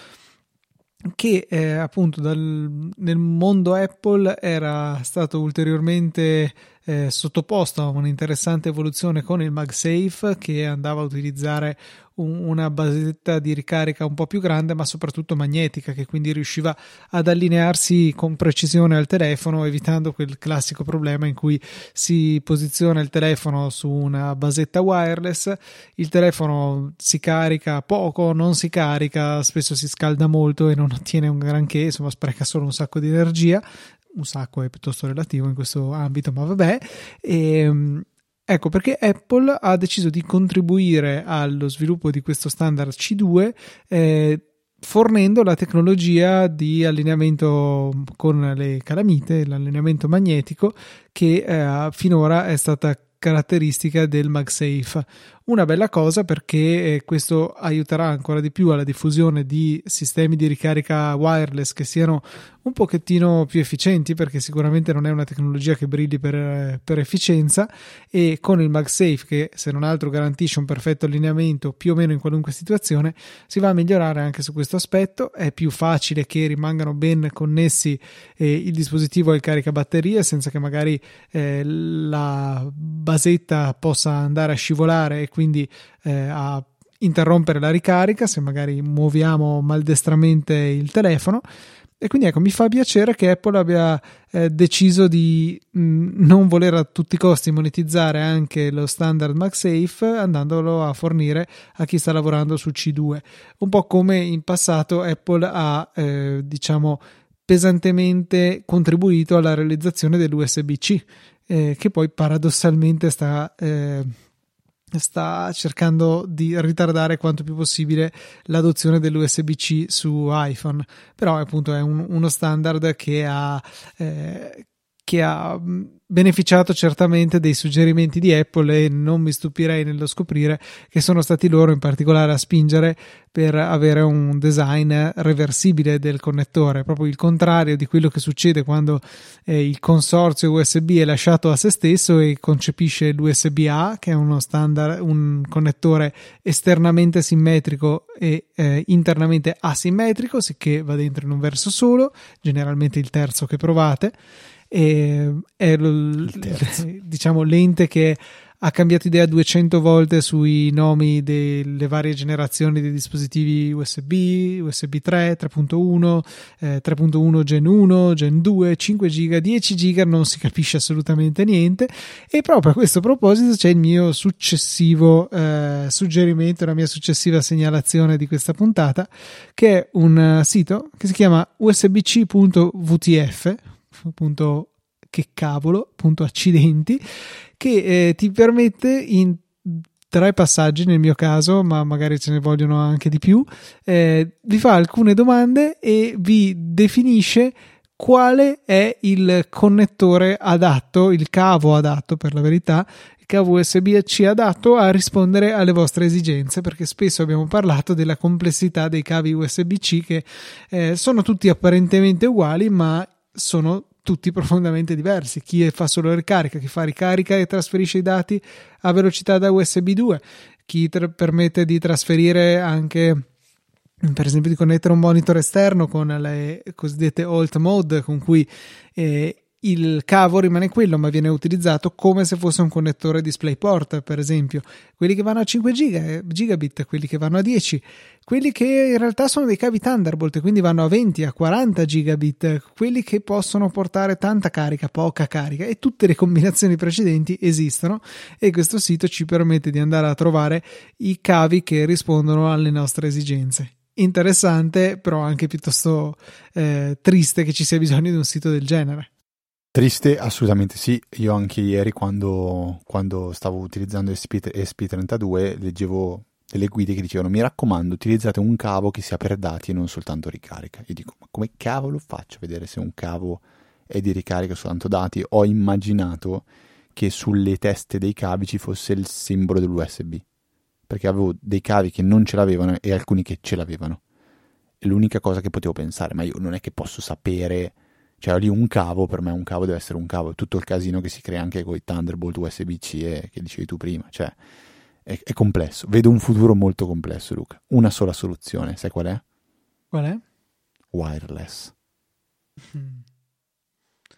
che eh, appunto dal, nel mondo Apple era stato ulteriormente eh, sottoposto a un'interessante evoluzione con il MagSafe che andava a utilizzare un, una basetta di ricarica un po' più grande ma soprattutto magnetica che quindi riusciva ad allinearsi con precisione al telefono evitando quel classico problema in cui si posiziona il telefono su una basetta wireless il telefono si carica poco non si carica spesso si scalda molto e non ottiene un granché insomma spreca solo un sacco di energia un sacco è piuttosto relativo in questo ambito, ma vabbè. E, ehm, ecco perché Apple ha deciso di contribuire allo sviluppo di questo standard C2 eh, fornendo la tecnologia di allineamento con le calamite, l'allineamento magnetico che eh, finora è stata caratteristica del MagSafe. Una bella cosa perché eh, questo aiuterà ancora di più alla diffusione di sistemi di ricarica wireless che siano un pochettino più efficienti perché sicuramente non è una tecnologia che brilli per, per efficienza. E con il MagSafe che se non altro garantisce un perfetto allineamento più o meno in qualunque situazione si va a migliorare anche su questo aspetto. È più facile che rimangano ben connessi eh, il dispositivo al caricabatterie senza che magari eh, la basetta possa andare a scivolare e quindi eh, a interrompere la ricarica se magari muoviamo maldestramente il telefono e quindi ecco, mi fa piacere che Apple abbia eh, deciso di mh, mm, non voler a tutti i costi monetizzare anche lo standard MagSafe andandolo a fornire a chi sta lavorando su C2. Un po' come in passato Apple ha, eh, diciamo, pesantemente contribuito alla realizzazione dell'USB-C, eh, che poi paradossalmente sta eh, sta cercando di ritardare quanto più possibile l'adozione dell'USB-C su iPhone, però appunto è un, uno standard che ha, eh, che ha beneficiato certamente dei suggerimenti di Apple e non mi stupirei nello scoprire che sono stati loro in particolare a spingere per avere un design reversibile del connettore, proprio il contrario di quello che succede quando eh, il consorzio USB è lasciato a se stesso e concepisce l'USB-A, che è uno standard, un connettore esternamente simmetrico e eh, internamente asimmetrico, sicché va dentro in un verso solo, generalmente il terzo che provate e è l- diciamo l'ente che ha cambiato idea 200 volte sui nomi delle varie generazioni dei dispositivi USB, USB 3, 3.1, eh, 3.1 Gen 1, Gen 2, 5 GB, 10 GB, non si capisce assolutamente niente. E proprio a questo proposito c'è il mio successivo eh, suggerimento, la mia successiva segnalazione di questa puntata che è un sito che si chiama usbc.vtf appunto che cavolo, appunto accidenti, che eh, ti permette in tre passaggi nel mio caso, ma magari ce ne vogliono anche di più, eh, vi fa alcune domande e vi definisce quale è il connettore adatto, il cavo adatto per la verità, il cavo USB-C adatto a rispondere alle vostre esigenze, perché spesso abbiamo parlato della complessità dei cavi USB-C che eh, sono tutti apparentemente uguali, ma sono tutti profondamente diversi. Chi fa solo ricarica, chi fa ricarica e trasferisce i dati a velocità da USB 2, chi tra- permette di trasferire anche per esempio di connettere un monitor esterno con le cosiddette alt mode con cui eh, il cavo rimane quello, ma viene utilizzato come se fosse un connettore DisplayPort, per esempio. Quelli che vanno a 5 giga, gigabit, quelli che vanno a 10, quelli che in realtà sono dei cavi Thunderbolt, quindi vanno a 20, a 40 gigabit, quelli che possono portare tanta carica, poca carica, e tutte le combinazioni precedenti esistono e questo sito ci permette di andare a trovare i cavi che rispondono alle nostre esigenze interessante, però anche piuttosto eh, triste che ci sia bisogno di un sito del genere. Triste, assolutamente sì. Io anche ieri, quando, quando stavo utilizzando SP, SP32, leggevo delle guide che dicevano: Mi raccomando, utilizzate un cavo che sia per dati e non soltanto ricarica. Io dico: Ma come cavolo faccio a vedere se un cavo è di ricarica o soltanto dati? Ho immaginato che sulle teste dei cavi ci fosse il simbolo dell'USB perché avevo dei cavi che non ce l'avevano e alcuni che ce l'avevano. È l'unica cosa che potevo pensare, ma io non è che posso sapere cioè lì un cavo, per me un cavo deve essere un cavo, tutto il casino che si crea anche con i Thunderbolt USB-C che dicevi tu prima, cioè è, è, complesso, vedo un futuro molto complesso Luca, una sola soluzione, sai qual è? Qual è? Wireless. Mm.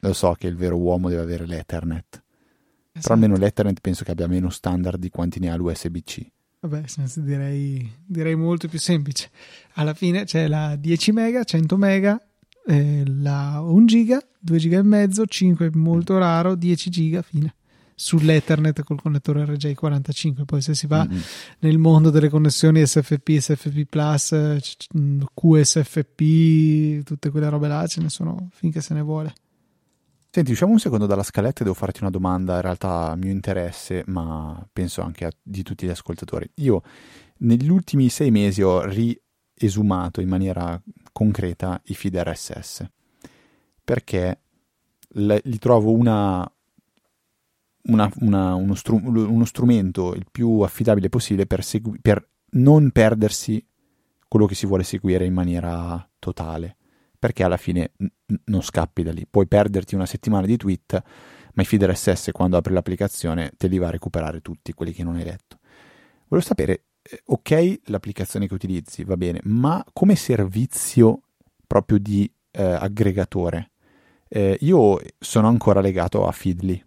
Lo so che il vero uomo deve avere l'Ethernet, esatto. però almeno l'Ethernet penso che abbia meno standard di quanti ne ha l'USB-C. Vabbè, direi, direi molto più semplice. Alla fine c'è la 10 mega, 100 mega, eh, la 1 giga, 2 giga e mezzo, 5 molto raro, 10 giga, fine. Sull'Ethernet col connettore RJ45. Poi se si va mm-hmm. nel mondo delle connessioni SFP, SFP QSFP, tutte quelle robe là, ce ne sono finché se ne vuole. Senti, usciamo un secondo dalla scaletta e devo farti una domanda in realtà a mio interesse, ma penso anche a, di tutti gli ascoltatori. Io negli ultimi sei mesi ho riesumato in maniera concreta i feed RSS perché li trovo una, una, una, uno, stru- uno, strumento il più affidabile possibile per, segui- per non perdersi quello che si vuole seguire in maniera totale perché alla fine n- non scappi da lì. Puoi perderti una settimana di tweet, ma i feed RSS quando apri l'applicazione te li va a recuperare tutti quelli che non hai letto. Volevo sapere ok l'applicazione che utilizzi, va bene, ma come servizio proprio di eh, aggregatore, eh, io sono ancora legato a Feedly,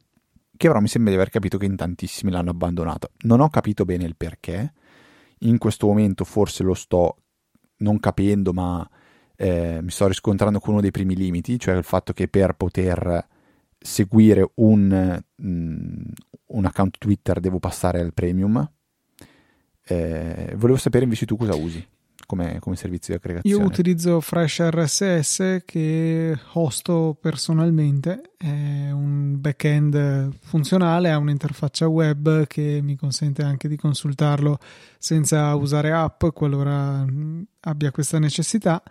che però mi sembra di aver capito che in tantissimi l'hanno abbandonato. Non ho capito bene il perché, in questo momento forse lo sto non capendo, ma eh, mi sto riscontrando con uno dei primi limiti, cioè il fatto che per poter seguire un, mm, un account Twitter devo passare al premium eh, volevo sapere invece tu cosa usi come, come, servizio di aggregazione. Io utilizzo Fresh RSS che hosto personalmente, è un backend funzionale, ha un'interfaccia web che mi consente anche di consultarlo senza usare app qualora abbia questa necessità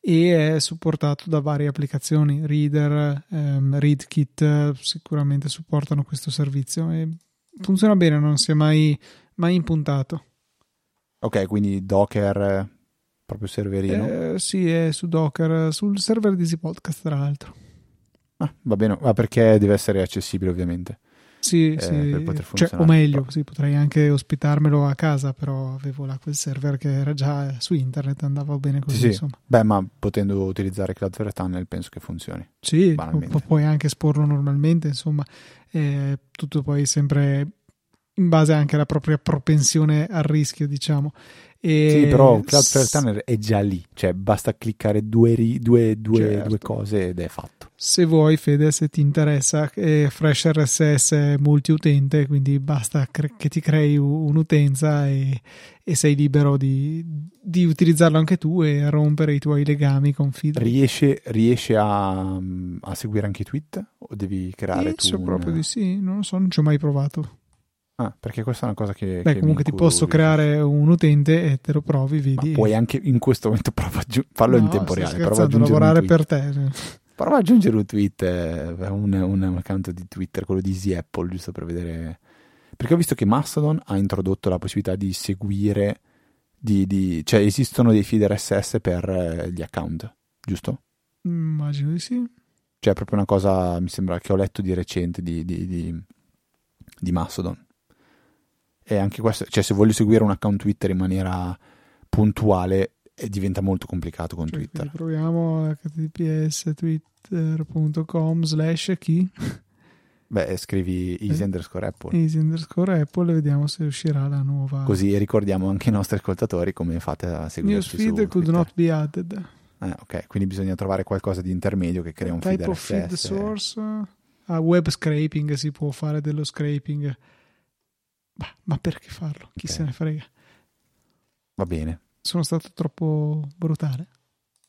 e è supportato da varie applicazioni, Reader, ehm, ReadKit sicuramente supportano questo servizio e funziona bene, non si è mai, mai impuntato. Ok, quindi Docker proprio serverino? Eh, sì, è su Docker, sul server di Easy Podcast, tra l'altro. Ah, va bene, ma perché deve essere accessibile, ovviamente. Sì, eh, sì. Cioè, o meglio, sì, potrei anche ospitarmelo a casa, però avevo là quel server che era già su internet, andava bene così, sì, insomma. Beh, ma potendo utilizzare Cloudflare Tunnel penso che funzioni. Sì, pu- puoi anche esporlo normalmente, insomma, eh, tutto poi sempre in base anche alla propria propensione al rischio, diciamo. E sì, però Cloudflare Tunnel è già lì, cioè basta cliccare due, due, due, certo. due cose ed è fatto. Se vuoi, Fede, se ti interessa, eh, Fresh RSS è multiutente, quindi basta cre- che ti crei un'utenza e, e sei libero di, di, utilizzarlo anche tu e rompere i tuoi legami con feed. Riesce, riesce a, a, seguire anche i tweet? O devi creare Penso tu? proprio di sì, non lo so, non ci ho mai provato. Ah, perché questa è una cosa che. Beh, che comunque ti posso creare un utente e te lo provi, vedi. Ma puoi anche in questo momento prova aggi- farlo no, in tempo reale. Prova a lavorare per te. Prova ad aggiungere un tweet, eh, un, un account di Twitter, quello di Easy Apple, giusto per vedere. Perché ho visto che Mastodon ha introdotto la possibilità di seguire. Di, di... cioè, esistono dei feed RSS per eh, gli account, giusto? Immagino di sì. Cioè, è proprio una cosa, mi sembra, che ho letto di recente di, di, di, di Mastodon. E anche questo, cioè se voglio seguire un account Twitter in maniera puntuale, e diventa molto complicato con Cioè, Twitter. quindi proviamo https twitter.com slash chi Beh, scrivi easy Eh. underscore Apple. easy underscore apple e vediamo se uscirà la nuova Così ricordiamo anche i nostri ascoltatori come fate a seguirci su newsfeed could Twitter. not be added Eh, ok, quindi bisogna trovare qualcosa di intermedio che crea un feed type of feed RSS. source a web scraping si può fare dello scraping Bah, ma perché farlo? chi Ok. se ne frega Va bene. sono stato troppo brutale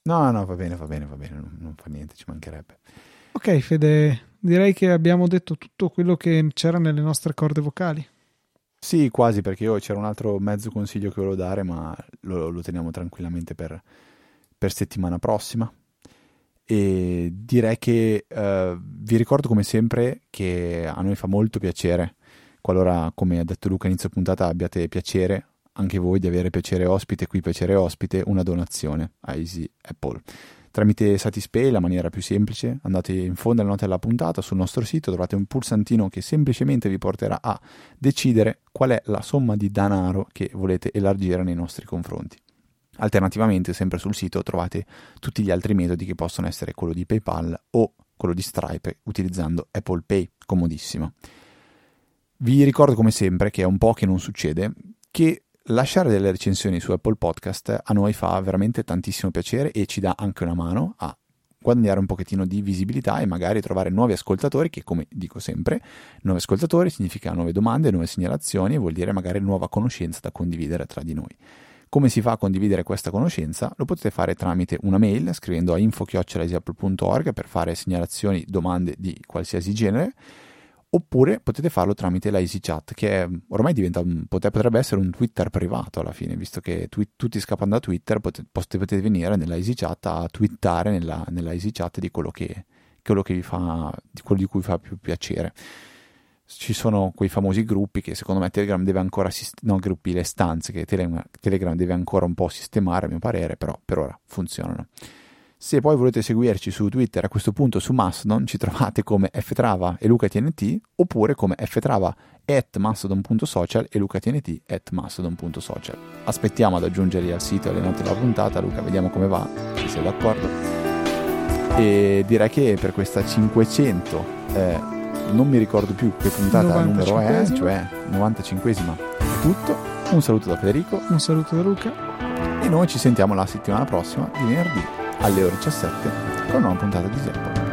No, no, va bene, va bene, va bene, non, non fa niente, ci mancherebbe. ok Fede direi che abbiamo detto tutto quello che c'era nelle nostre corde vocali Sì, quasi, perché io c'era un altro mezzo consiglio che volevo dare, ma lo, lo teniamo tranquillamente per, per settimana prossima. E direi che eh, vi ricordo come sempre che a noi fa molto piacere, qualora, come ha detto Luca inizio puntata, abbiate piacere anche voi di avere piacere ospite, qui piacere ospite, una donazione a Easy Apple. Tramite Satispay, la maniera più semplice, andate in fondo alle note della puntata sul nostro sito, trovate un pulsantino che semplicemente vi porterà a decidere qual è la somma di denaro che volete elargire nei nostri confronti. Alternativamente, sempre sul sito trovate tutti gli altri metodi che possono essere quello di PayPal o quello di Stripe utilizzando Apple Pay, comodissimo. Vi ricordo come sempre che è un po' che non succede che lasciare delle recensioni su Apple Podcast a noi fa veramente tantissimo piacere e ci dà anche una mano a guadagnare un pochettino di visibilità e magari trovare nuovi ascoltatori che come dico sempre nuovi ascoltatori significa nuove domande, nuove segnalazioni e vuol dire magari nuova conoscenza da condividere tra di noi. Come si fa a condividere questa conoscenza? Lo potete fare tramite una mail scrivendo a info.apple.org per fare segnalazioni, domande di qualsiasi genere oppure potete farlo tramite la EasyChat che ormai un, potrebbe essere un Twitter privato alla fine visto che twi- tutti scappano da Twitter potete, potete venire nella EasyChat a twittare nella, nella EasyChat di quello che, quello che vi fa di quello di cui fa più piacere. Ci sono quei famosi gruppi che secondo me Telegram deve ancora sist- no gruppi le stanze che Telegram deve ancora un po' sistemare a mio parere però per ora funzionano se poi volete seguirci su Twitter, a questo punto su Mastodon ci trovate come ftrava e lucatnt oppure come ftrava at mastodon.social e lucatnt at mastodon.social. Aspettiamo ad aggiungerli al sito e alle note della puntata, Luca, vediamo come va, se sei d'accordo. E direi che per questa 500, eh, non mi ricordo più che puntata numero è, 95esima. cioè 95esima è tutto. Un saluto da Federico un saluto da Luca e noi ci sentiamo la settimana prossima di venerdì alle ore 17 con una nuova puntata di Zappo.